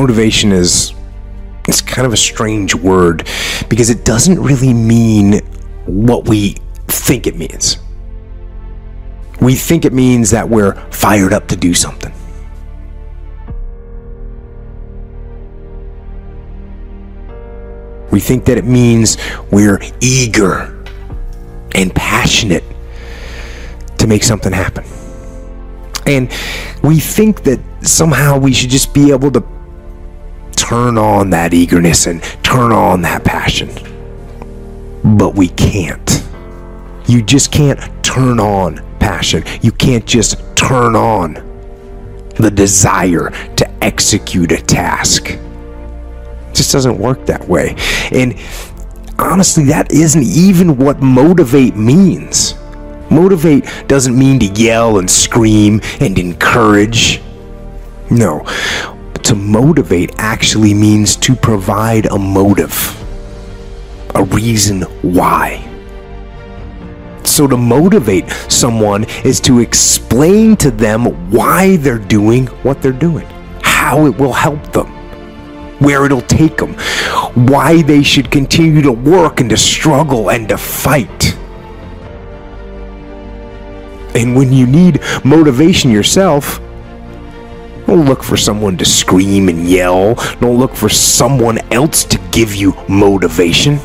motivation is it's kind of a strange word because it doesn't really mean what we think it means. We think it means that we're fired up to do something. We think that it means we're eager and passionate to make something happen. And we think that somehow we should just be able to turn on that eagerness and turn on that passion. But we can't. You just can't turn on passion. You can't just turn on the desire to execute a task. It just doesn't work that way. And honestly, that isn't even what motivate means. Motivate doesn't mean to yell and scream and encourage. No, to motivate actually means to provide a motive, a reason why. So, to motivate someone is to explain to them why they're doing what they're doing, how it will help them, where it'll take them, why they should continue to work and to struggle and to fight. And when you need motivation yourself, don't look for someone to scream and yell. Don't look for someone else to give you motivation.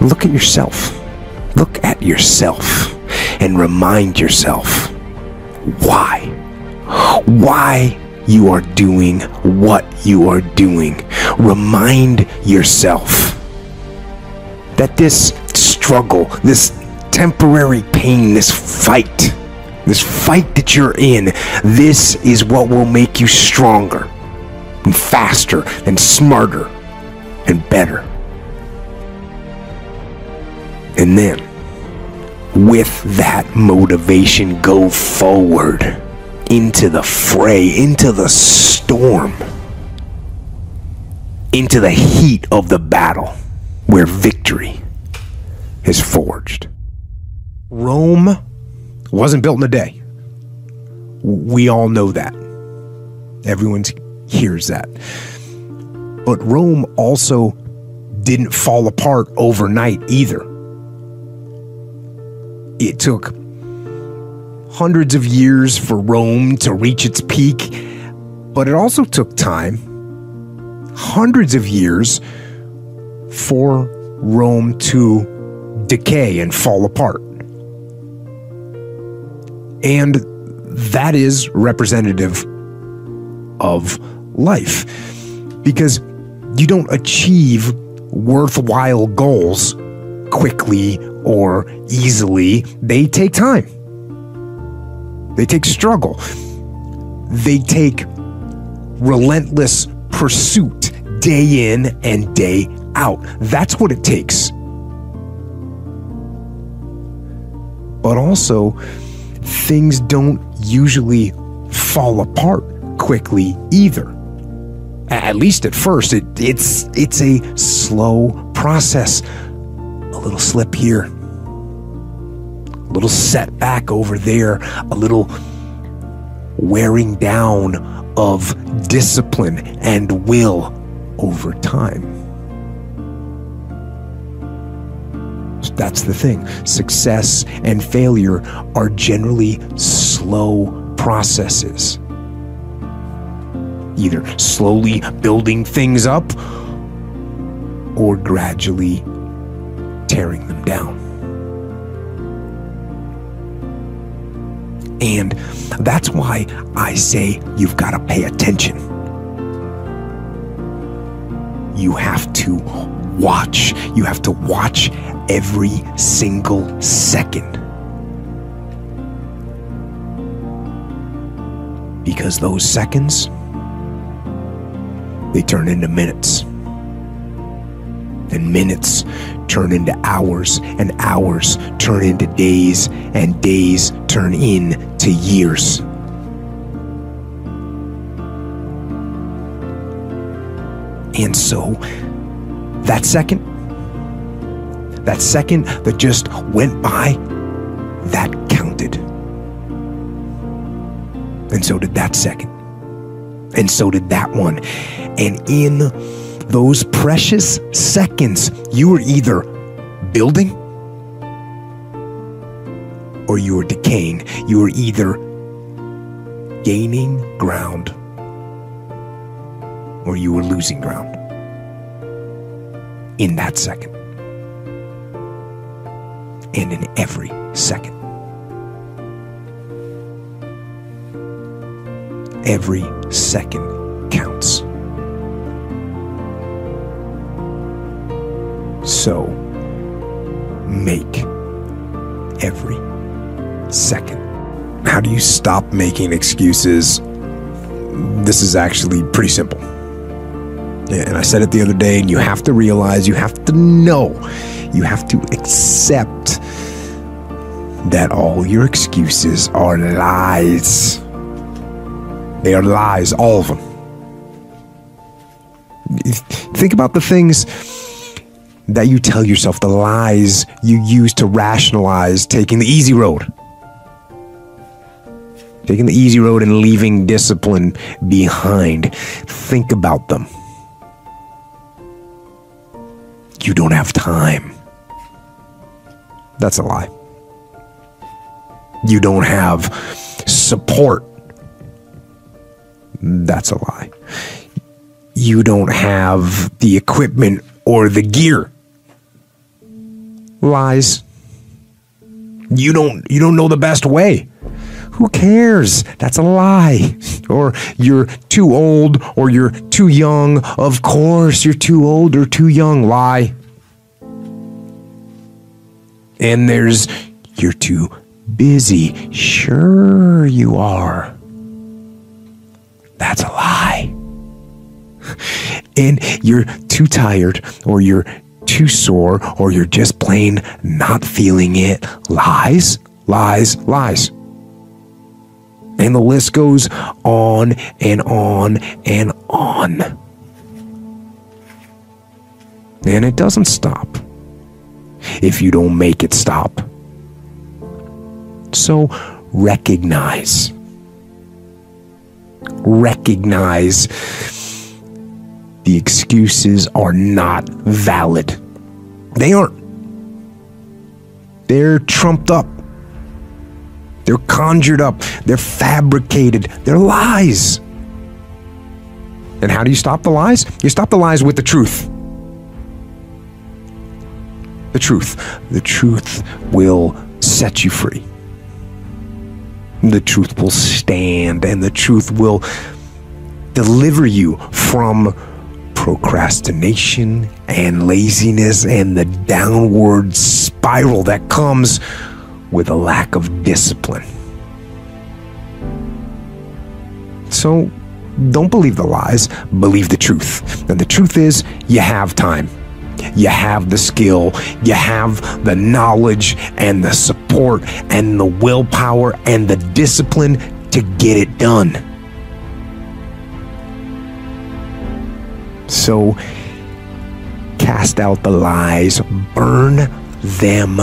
Look at yourself. Look at yourself and remind yourself why. Why you are doing what you are doing. Remind yourself that this struggle, this temporary pain, this fight, this fight that you're in, this is what will make you stronger and faster and smarter and better. And then, with that motivation, go forward into the fray, into the storm, into the heat of the battle where victory is forged. Rome wasn't built in a day. We all know that. Everyone hears that. But Rome also didn't fall apart overnight either. It took hundreds of years for Rome to reach its peak, but it also took time, hundreds of years, for Rome to decay and fall apart. And that is representative of life because you don't achieve worthwhile goals quickly or easily. They take time, they take struggle, they take relentless pursuit day in and day out. That's what it takes. But also, things don't usually fall apart quickly either. At least at first, it, it's it's a slow process. A little slip here, a little setback over there, a little wearing down of discipline and will over time. That's the thing. Success and failure are generally slow processes. Either slowly building things up or gradually tearing them down. And that's why I say you've got to pay attention. You have to watch. You have to watch every single second. Because those seconds, they turn into minutes. And minutes turn into hours, and hours turn into days, and days turn into years. And so, that second, that second that just went by, that counted. And so did that second. And so did that one. And in those precious seconds, you were either building or you were decaying. You were either gaining ground or you were losing ground in that second. And in every second. Every second counts. So make every second. How do you stop making excuses? This is actually pretty simple. And I said it the other day, and you have to realize, you have to know, you have to accept that all your excuses are lies. They are lies, all of them. Think about the things that you tell yourself, the lies you use to rationalize taking the easy road. Taking the easy road and leaving discipline behind. Think about them. You don't have time. That's a lie. You don't have support. That's a lie. You don't have the equipment or the gear. Lies. You don't you don't know the best way. Who cares? That's a lie. Or you're too old or you're too young. Of course, you're too old or too young. Lie. And there's you're too busy. Sure, you are. That's a lie. And you're too tired, or you're too sore, or you're just plain not feeling it. Lies, lies, lies. And the list goes on and on and on. And it doesn't stop if you don't make it stop. So recognize. Recognize the excuses are not valid. They aren't. They're trumped up. They're conjured up. They're fabricated. They're lies. And how do you stop the lies? You stop the lies with the truth. The truth. The truth will set you free. The truth will stand and the truth will deliver you from procrastination and laziness and the downward spiral that comes with a lack of discipline. So don't believe the lies, believe the truth. And the truth is, you have time. You have the skill, you have the knowledge and the support and the willpower and the discipline to get it done. So cast out the lies, burn them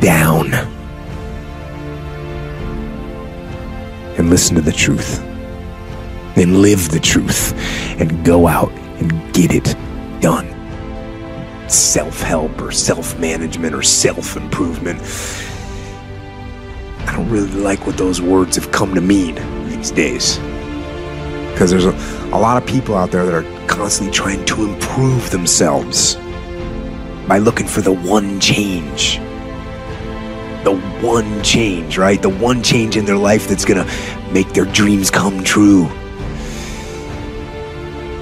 down. And listen to the truth. And live the truth. And go out and get it done. Self help or self management or self improvement. I don't really like what those words have come to mean these days. Because there's a, a lot of people out there that are constantly trying to improve themselves by looking for the one change the one change, right? The one change in their life that's going to make their dreams come true.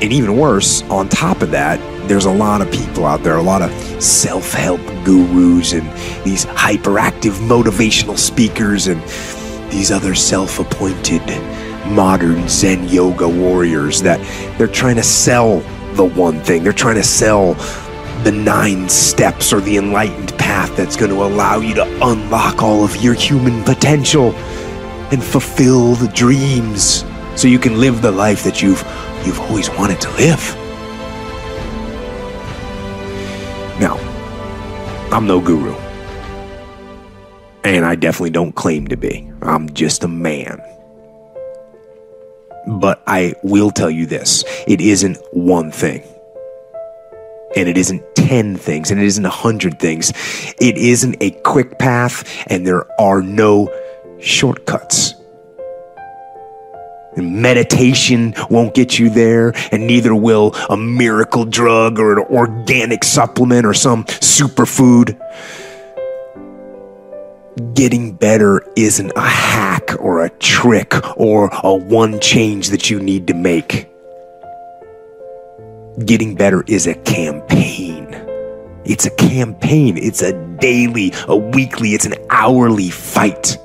And even worse, on top of that, there's a lot of people out there, a lot of self help gurus and these hyperactive motivational speakers and these other self appointed modern Zen yoga warriors that they're trying to sell the one thing. They're trying to sell the nine steps or the enlightened path that's going to allow you to unlock all of your human potential and fulfill the dreams so you can live the life that you've you've always wanted to live. Now, I'm no guru. And I definitely don't claim to be. I'm just a man. But I will tell you this it isn't one thing. And it isn't 10 things, and it isn't 100 things. It isn't a quick path, and there are no shortcuts. Meditation won't get you there, and neither will a miracle drug or an organic supplement or some superfood. Getting better isn't a hack or a trick or a one change that you need to make. Getting better is a campaign. It's a campaign. It's a daily, a weekly, it's an hourly fight.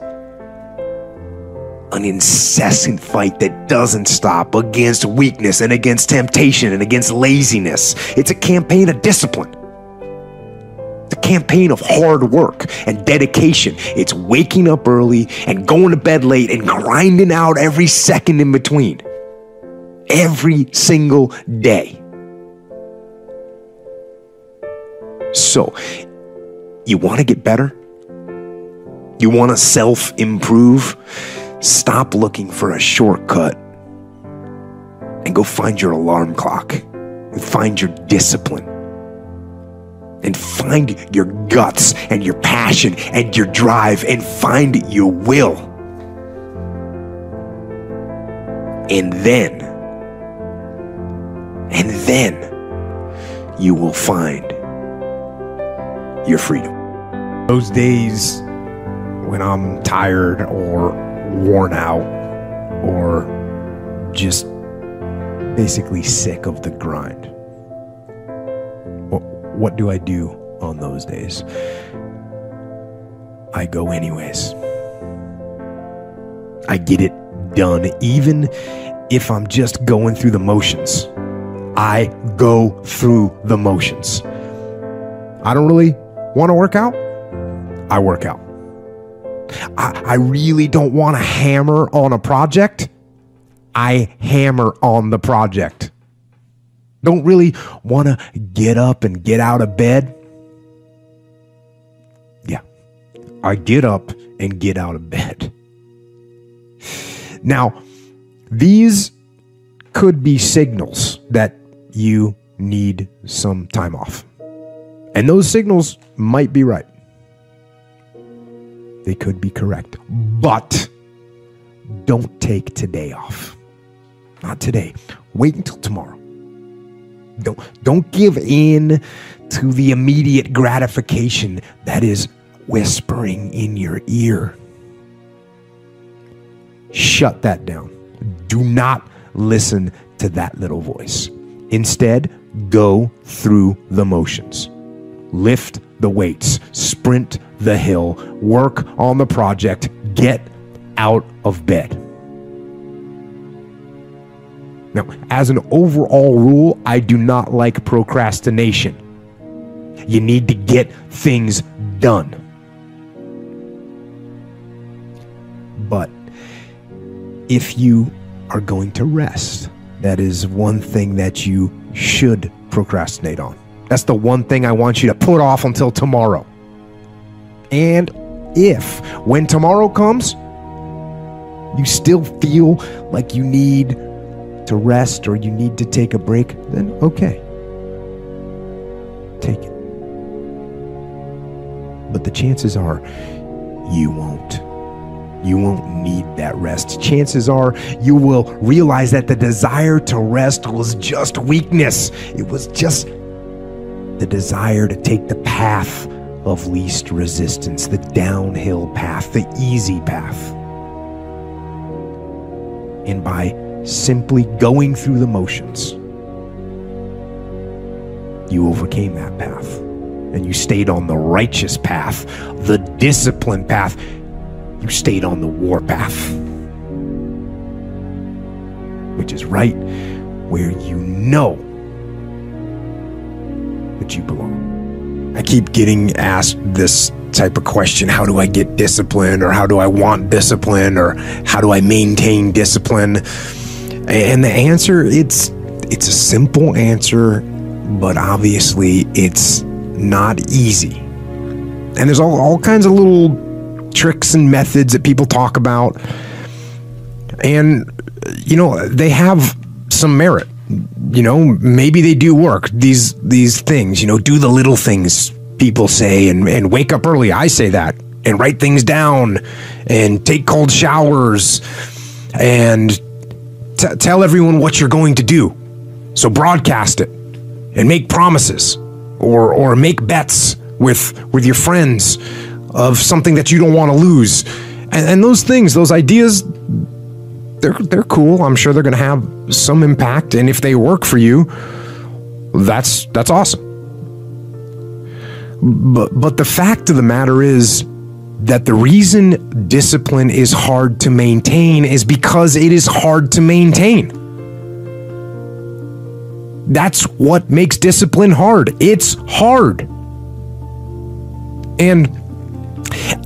An incessant fight that doesn't stop against weakness and against temptation and against laziness. It's a campaign of discipline. It's a campaign of hard work and dedication. It's waking up early and going to bed late and grinding out every second in between. Every single day. So, you want to get better? You want to self improve? Stop looking for a shortcut and go find your alarm clock and find your discipline and find your guts and your passion and your drive and find your will. And then, and then you will find your freedom. Those days when I'm tired or worn out or just basically sick of the grind. What, what do I do on those days? I go anyways. I get it done, even if I'm just going through the motions. I go through the motions. I don't really Want to work out? I work out. I, I really don't want to hammer on a project. I hammer on the project. Don't really want to get up and get out of bed. Yeah, I get up and get out of bed. Now, these could be signals that you need some time off. And those signals might be right. They could be correct. But don't take today off. Not today. Wait until tomorrow. Don't don't give in to the immediate gratification that is whispering in your ear. Shut that down. Do not listen to that little voice. Instead, go through the motions lift the weights, sprint the hill, work on the project, get out of bed. Now, as an overall rule, I do not like procrastination. You need to get things done. But if you are going to rest, that is one thing that you should procrastinate on. That's the one thing I want you to put off until tomorrow. And if, when tomorrow comes, you still feel like you need to rest or you need to take a break, then okay. Take it. But the chances are you won't. You won't need that rest. Chances are you will realize that the desire to rest was just weakness. It was just the desire to take the path of least resistance, the downhill path, the easy path. And by simply going through the motions, you overcame that path and you stayed on the righteous path, the disciplined path. You stayed on the war path, which is right where you know that you belong. I keep getting asked this type of question how do I get discipline, or how do I want discipline, or how do I maintain discipline? And the answer it's it's a simple answer, but obviously it's not easy. And there's all, all kinds of little tricks and methods that people talk about. And you know, they have some merit. You know, maybe they do work. These these things, you know, do the little things people say and, and wake up early. I say that. And write things down and take cold showers and t- tell everyone what you're going to do. So broadcast it and make promises or or make bets with with your friends of something that you don't want to lose. And, and those things, those ideas, they're they're cool. I'm sure they're going to have some impact, and if they work for you, that's that's awesome. But but the fact of the matter is that the reason discipline is hard to maintain is because it is hard to maintain. That's what makes discipline hard. It's hard. And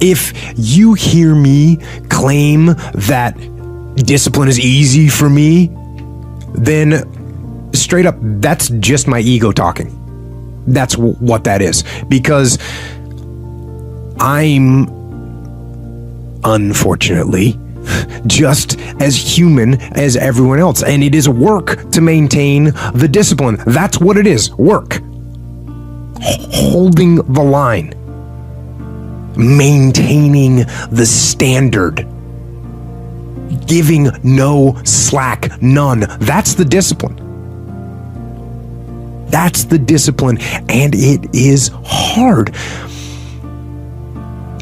if you hear me claim that discipline is easy for me, then straight up, that's just my ego talking. That's w- what that is. Because I'm, unfortunately, just as human as everyone else. And it is work to maintain the discipline. That's what it is work. Holding the line, maintaining the standard, giving no slack, none. That's the discipline. That's the discipline. And it is hard.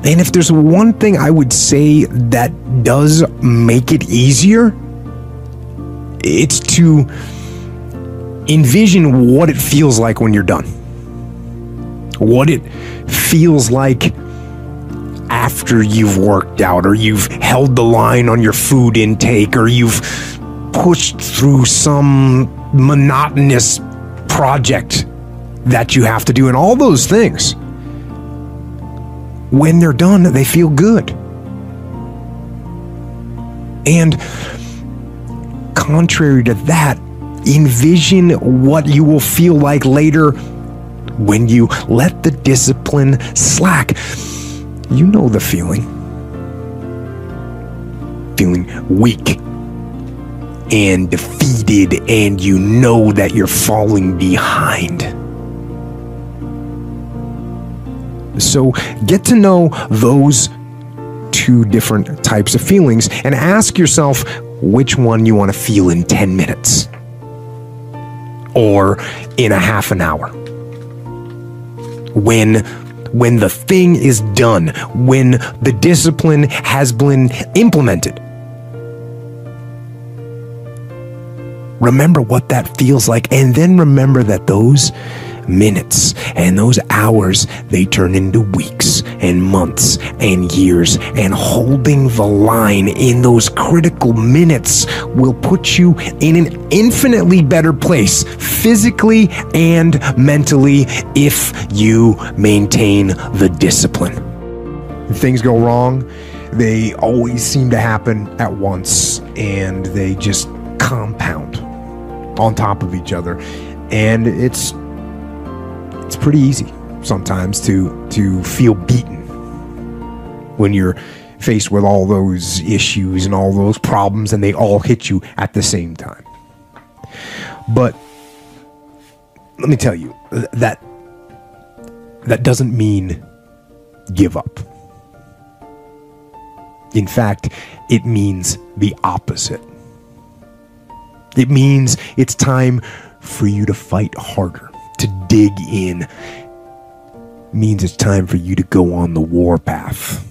And if there's one thing I would say that does make it easier, it's to envision what it feels like when you're done. What it feels like after you've worked out, or you've held the line on your food intake, or you've pushed through some monotonous project that you have to do, and all those things when they're done, they feel good. And contrary to that, envision what you will feel like later when you let the discipline slack. You know the feeling. Feeling weak and defeated, and you know that you're falling behind. So get to know those two different types of feelings and ask yourself which one you want to feel in 10 minutes or in a half an hour. When when the thing is done, when the discipline has been implemented. Remember what that feels like and then remember that those minutes and those hours they turn into weeks and months and years and holding the line in those critical minutes will put you in an infinitely better place physically and mentally if you maintain the discipline. Things go wrong they always seem to happen at once and they just compound on top of each other. And it's it's pretty easy sometimes to to feel beaten when you're faced with all those issues and all those problems and they all hit you at the same time. But let me tell you that that doesn't mean give up. In fact, it means the opposite. It means it's time for you to fight harder to dig in means it's time for you to go on the warpath.